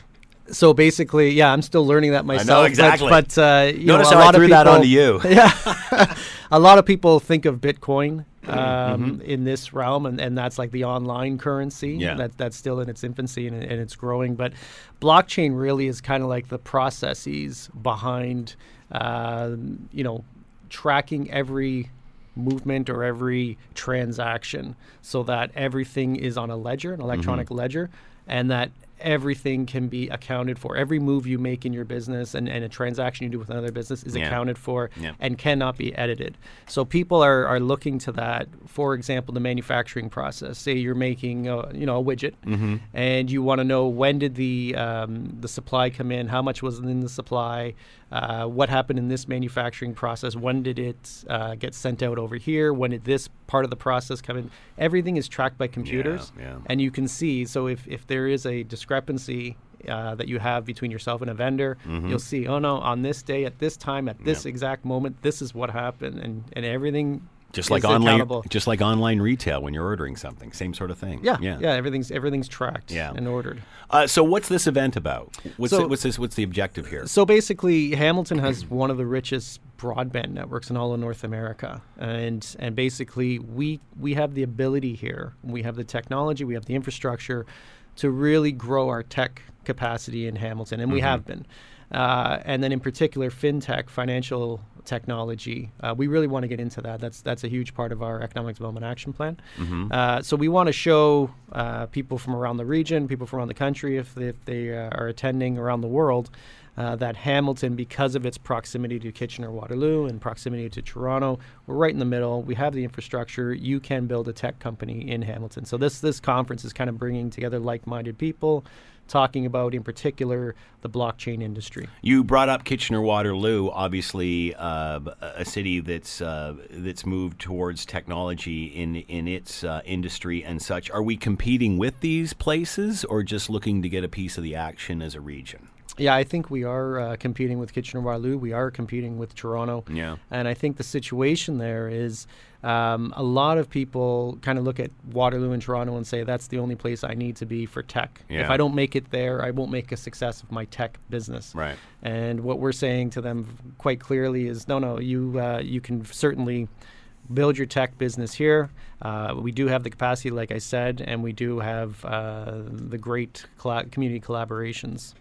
So basically, yeah, I'm still learning that myself. but- exactly. But, uh, you Notice know, a I lot threw of that people, onto you. yeah, a lot of people think of Bitcoin Mm-hmm. um, in this realm, and, and that's like the online currency. Yeah. that, that's still in its infancy and, and it's growing. But blockchain really is kind of like the processes behind, uh, you know, tracking every movement or every transaction so that everything is on a ledger, an electronic Mm-hmm. ledger, and that everything can be accounted for. Every move you make in your business and, and a transaction you do with another business is Yeah. accounted for Yeah. and cannot be edited. So people are, are looking to that. For example, the manufacturing process. Say you're making a, you know a widget, Mm-hmm. and you want to know when did the um, the supply come in, how much was in the supply, uh, what happened in this manufacturing process, when did it uh, get sent out over here, when did this part of the process come in. Everything is tracked by computers, yeah. and you can see. So if if there is a discrepancy. Uh, that you have between yourself and a vendor, Mm-hmm. you'll see. Oh no! On this day, at this time, at this exact moment, this is what happened, and and everything Just like online, just like online retail when you're ordering something, same sort of thing. Yeah, yeah. yeah, Everything's everything's tracked Yeah. and ordered. Uh, so, what's this event about? What's So- the, what's this? What's the objective here? So basically, Hamilton has one of the richest broadband networks in all of North America, and and basically we we have the ability here, we have the technology, we have the infrastructure, to really grow our tech capacity in Hamilton, and we have been. Uh, and then in particular, fintech, financial technology, uh, we really want to get into that. That's that's a huge part of our economic development action plan. Uh, so we want to show uh, people from around the region, people from around the country, if they, if they uh, are attending around the world, uh, that Hamilton, because of its proximity to Kitchener Waterloo and proximity to Toronto, we're right in the middle. We have the infrastructure. You can build a tech company in Hamilton. So this this conference is kind of bringing together like-minded people, talking about in particular the blockchain industry. You brought up Kitchener Waterloo, obviously uh, a city that's uh, that's moved towards technology in in its uh, industry and such. Are we competing with these places, or just looking to get a piece of the action as a region? Yeah, I think we are uh, competing with Kitchener Waterloo. We are competing with Toronto. Yeah. And I think the situation there is um, a lot of people kind of look at Waterloo and Toronto and say that's the only place I need to be for tech. Yeah. If I don't make it there, I won't make a success of my tech business. Right. And what we're saying to them quite clearly is no, no, you uh, you can certainly build your tech business here. Uh, we do have the capacity, like I said, and we do have uh, the great colla- community collaborations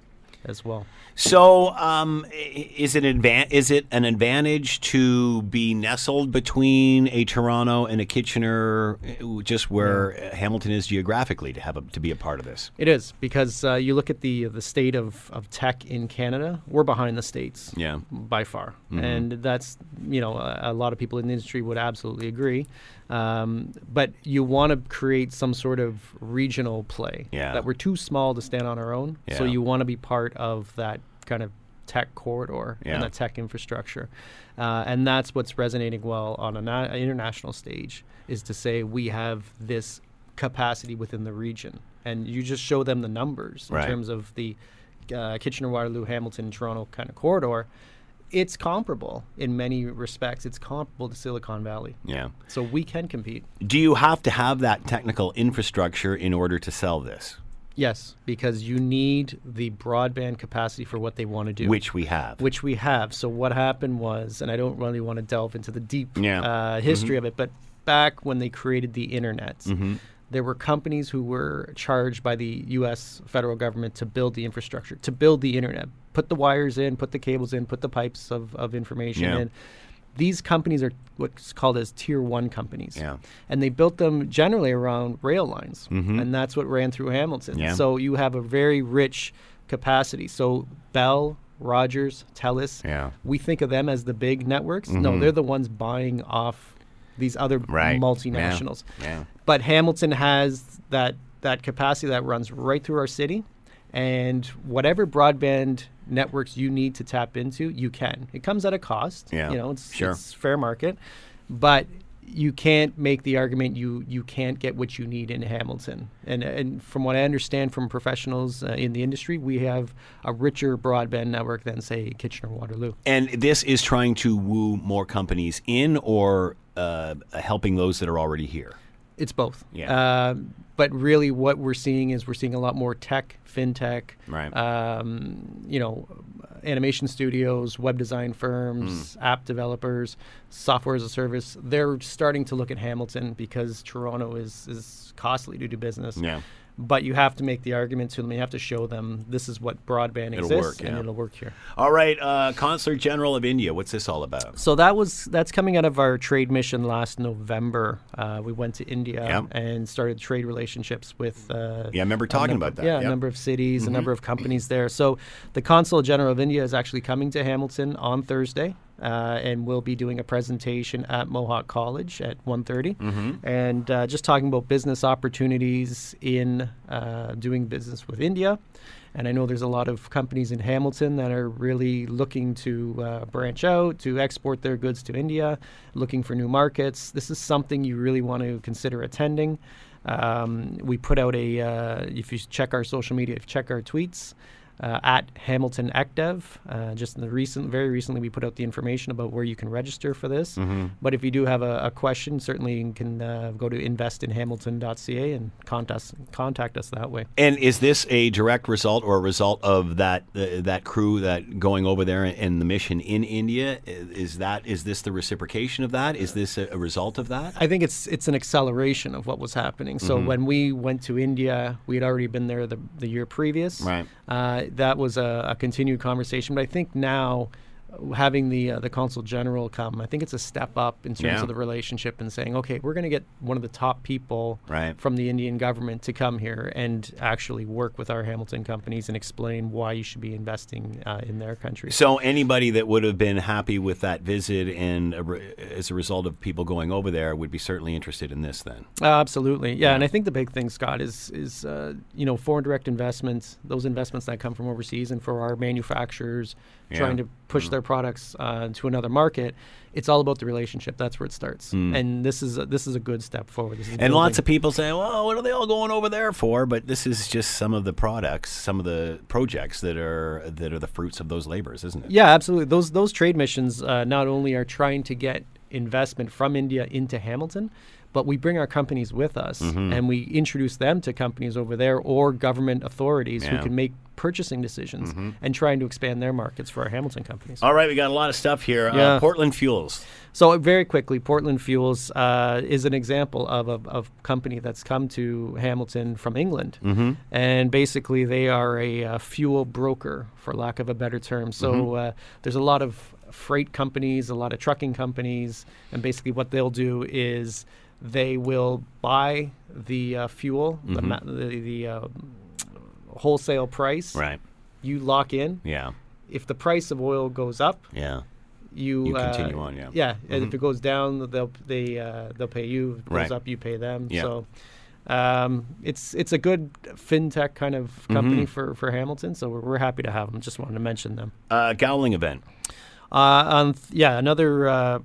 as well. So, um, is it advan- Is it an advantage to be nestled between a Toronto and a Kitchener, uh, just where Hamilton is geographically, to have a, to be a part of this? It is because uh, you look at the the state of, of tech in Canada. We're behind the states. Yeah. by far, Mm-hmm. and that's you know a, a lot of people in the industry would absolutely agree. Um, but you want to create some sort of regional play. Yeah. That we're too small to stand on our own. So you want to be part of that kind of tech corridor Yeah. and that tech infrastructure, uh, and that's what's resonating well on an na- international stage. Is to say we have this capacity within the region, and you just show them the numbers in Right. terms of the uh, Kitchener, Waterloo, Hamilton, Toronto kind of corridor it's comparable in many respects. It's comparable to Silicon Valley. Yeah. So we can compete. Do you have to have that technical infrastructure in order to sell this? Yes, because you need the broadband capacity for what they want to do. Which we have. which we have. So what happened was, and I don't really want to delve into the deep Yeah. uh, history of it, but back when they created the internet, Mm-hmm. there were companies who were charged by the U.S. federal government to build the infrastructure, to build the internet, put the wires in, put the cables in, put the pipes of, of information Yeah. in. These companies are what's called as tier one companies. Yeah. And they built them generally around rail lines. And that's what ran through Hamilton. Mm-hmm. Yeah. So you have a very rich capacity. So Bell, Rogers, Telus, Yeah. we think of them as the big networks. No, they're the ones buying off these other Right. multinationals. Yeah. Yeah. But Hamilton has that that capacity that runs right through our city, and whatever broadband networks you need to tap into, you can. It comes at a cost. Yeah, You know, it's, sure. it's fair market, but you can't make the argument you you can't get what you need in Hamilton. And and from what I understand from professionals uh, in the industry, we have a richer broadband network than say Kitchener Waterloo. And this is trying to woo more companies in or uh, helping those that are already here? It's both. Yeah. Uh, but really, what we're seeing is we're seeing a lot more tech, fintech, Right. um, you know, animation studios, web design firms, Hmm. app developers, software as a service. They're starting to look at Hamilton because Toronto is, is costly to do business. Yeah. But you have to make the argument to them. You have to show them this is what broadband It'll exists work, and it'll work here. All right, uh, Consular General of India. What's this all about? So that was that's coming out of our trade mission last November. Uh, we went to India and started trade relationships with. Uh, Yeah, I remember talking number- about that. Yeah. Mm-hmm. a number of cities, a number of companies there. So the Consul General of India is actually coming to Hamilton on Thursday. Uh, and we'll be doing a presentation at Mohawk College at 1.30 Mm-hmm. and uh, just talking about business opportunities in uh, doing business with India. And I know there's a lot of companies in Hamilton that are really looking to uh, branch out, to export their goods to India, looking for new markets. This is something you really want to consider attending. Um, we put out a, uh, if you check our social media, if you check our tweets, uh, at Hamilton ECDev. Uh, just in the recent, very recently, we put out the information about where you can register for this. But if you do have a, a question, certainly you can uh, go to investinhamilton.ca and contact us, contact us that way. And is this a direct result or a result of that uh, that crew that going over there and the mission in India? Is that is this the reciprocation of that? Is this a, a result of that? I think it's it's an acceleration of what was happening. So Mm-hmm. when we went to India, we had already been there the, the year previous. Right. That was a, a continued conversation. But I think now, having the uh, the consul general come, I think it's a step up in terms Yeah. of the relationship and saying, okay, we're going to get one of the top people Right. from the Indian government to come here and actually work with our Hamilton companies and explain why you should be investing uh, in their country. So anybody that would have been happy with that visit and a re- as a result of people going over there would be certainly interested in this then. Uh, absolutely, yeah. And I think the big thing, Scott, is is uh, you know foreign direct investments, those investments that come from overseas, and for our manufacturers Yeah. trying to push their products uh, to another market. It's all about the relationship. That's where it starts. And this is a, this is a good step forward. And lots of people say, "Well, what are they all going over there for?" But this is just some of the products, some of the projects that are that are the fruits of those labors, isn't it? Yeah, absolutely. Those those trade missions uh, not only are trying to get investment from India into Hamilton, but we bring our companies with us Mm-hmm. and we introduce them to companies over there or government authorities Yeah. Mm-hmm. who can make purchasing decisions and trying to expand their markets for our Hamilton companies. All right, we got a lot of stuff here. Uh, Portland Fuels. So uh, very quickly, Portland Fuels uh, is an example of a of company that's come to Hamilton from England, mm-hmm. and basically they are a uh, fuel broker, for lack of a better term. So uh, there's a lot of freight companies, a lot of trucking companies, and basically what they'll do is they will buy the uh, fuel, the, ma- the, the uh, wholesale price. Right. You lock in. Yeah. If the price of oil goes up, Yeah. you You uh, continue on, yeah. Mm-hmm. yeah. And if it goes down, they'll they uh, they'll pay you. If it goes Right. up, you pay them. Yeah. So um, it's it's a good fintech kind of Mm-hmm. company for for Hamilton. So we're, we're happy to have them. Just wanted to mention them. Uh, Gowling event. Uh, th- yeah, another uh,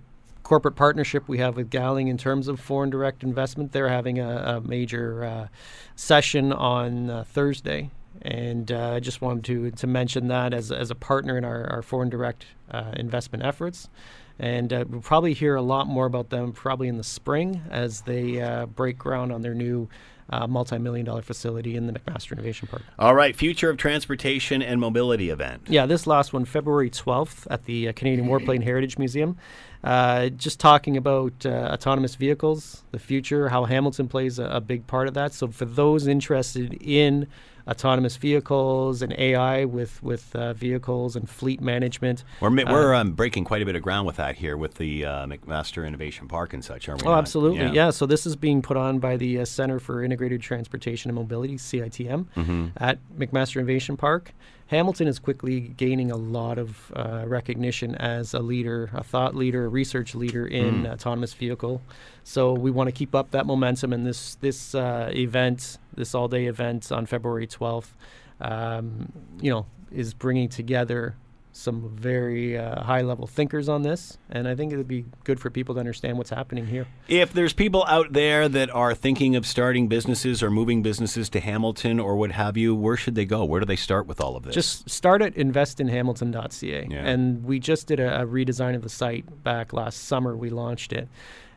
corporate partnership we have with Gowling in terms of foreign direct investment. They're having a, a major uh, session on uh, Thursday. And uh, I just wanted to to mention that as as a partner in our, our foreign direct uh, investment efforts. And uh, we'll probably hear a lot more about them probably in the spring as they uh, break ground on their new uh, multi-million dollar facility in the McMaster Innovation Park. All right, Future of Transportation and Mobility event. Yeah, this last one, February 12th at the uh, Canadian Warplane Heritage Museum. Uh, just talking about uh, autonomous vehicles, the future, how Hamilton plays a, a big part of that. So, for those interested in autonomous vehicles and AI with with uh, vehicles and fleet management. We're, we're um, breaking quite a bit of ground with that here with the uh, McMaster Innovation Park and such, aren't we? Oh, not? absolutely. Yeah. So this is being put on by the uh, Center for Integrated Transportation and Mobility, CITM, Mm-hmm. at McMaster Innovation Park. Hamilton is quickly gaining a lot of uh, recognition as a leader, a thought leader, a research leader in Mm. autonomous vehicle. So we want to keep up that momentum. And this this uh, event, this all day event on February twelfth, um, you know, is bringing together some very uh, high level thinkers on this, and I think it would be good for people to understand what's happening here. If there's people out there that are thinking of starting businesses or moving businesses to Hamilton or what have you, where should they go? Where do they start with all of this? Just start at investinhamilton.ca. Yeah. And we just did a, a redesign of the site back last summer. We launched it.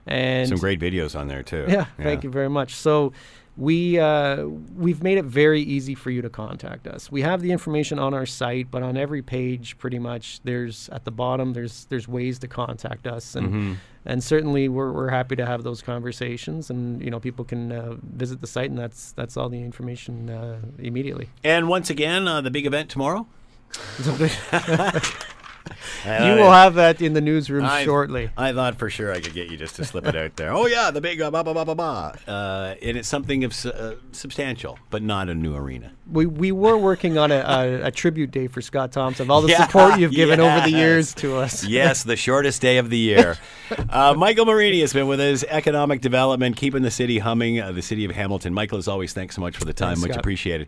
And some great videos on there too. Yeah, thank you very much. So we uh, we've made it very easy for you to contact us. We have the information on our site, but on every page, pretty much, there's at the bottom there's there's ways to contact us, and Mm-hmm. and certainly we're, we're happy to have those conversations, and you know people can uh, visit the site, and that's that's all the information uh, immediately. And once again, uh, the big event tomorrow. you will have that in the newsroom I- shortly. I thought for sure I could get you just to slip it out there. Oh yeah, the big uh, blah blah blah blah blah. Uh, and it's something of uh, substantial, but not a new arena. We we were working on a, a, a tribute day for Scott Thompson. All the Yeah, support you've given over the years to us. Yes, the shortest day of the year. Uh, Michael Marini has been with us, economic development, keeping the city humming, uh, the city of Hamilton. Michael, as always, thanks so much for the time. Thanks, much Scott. appreciated.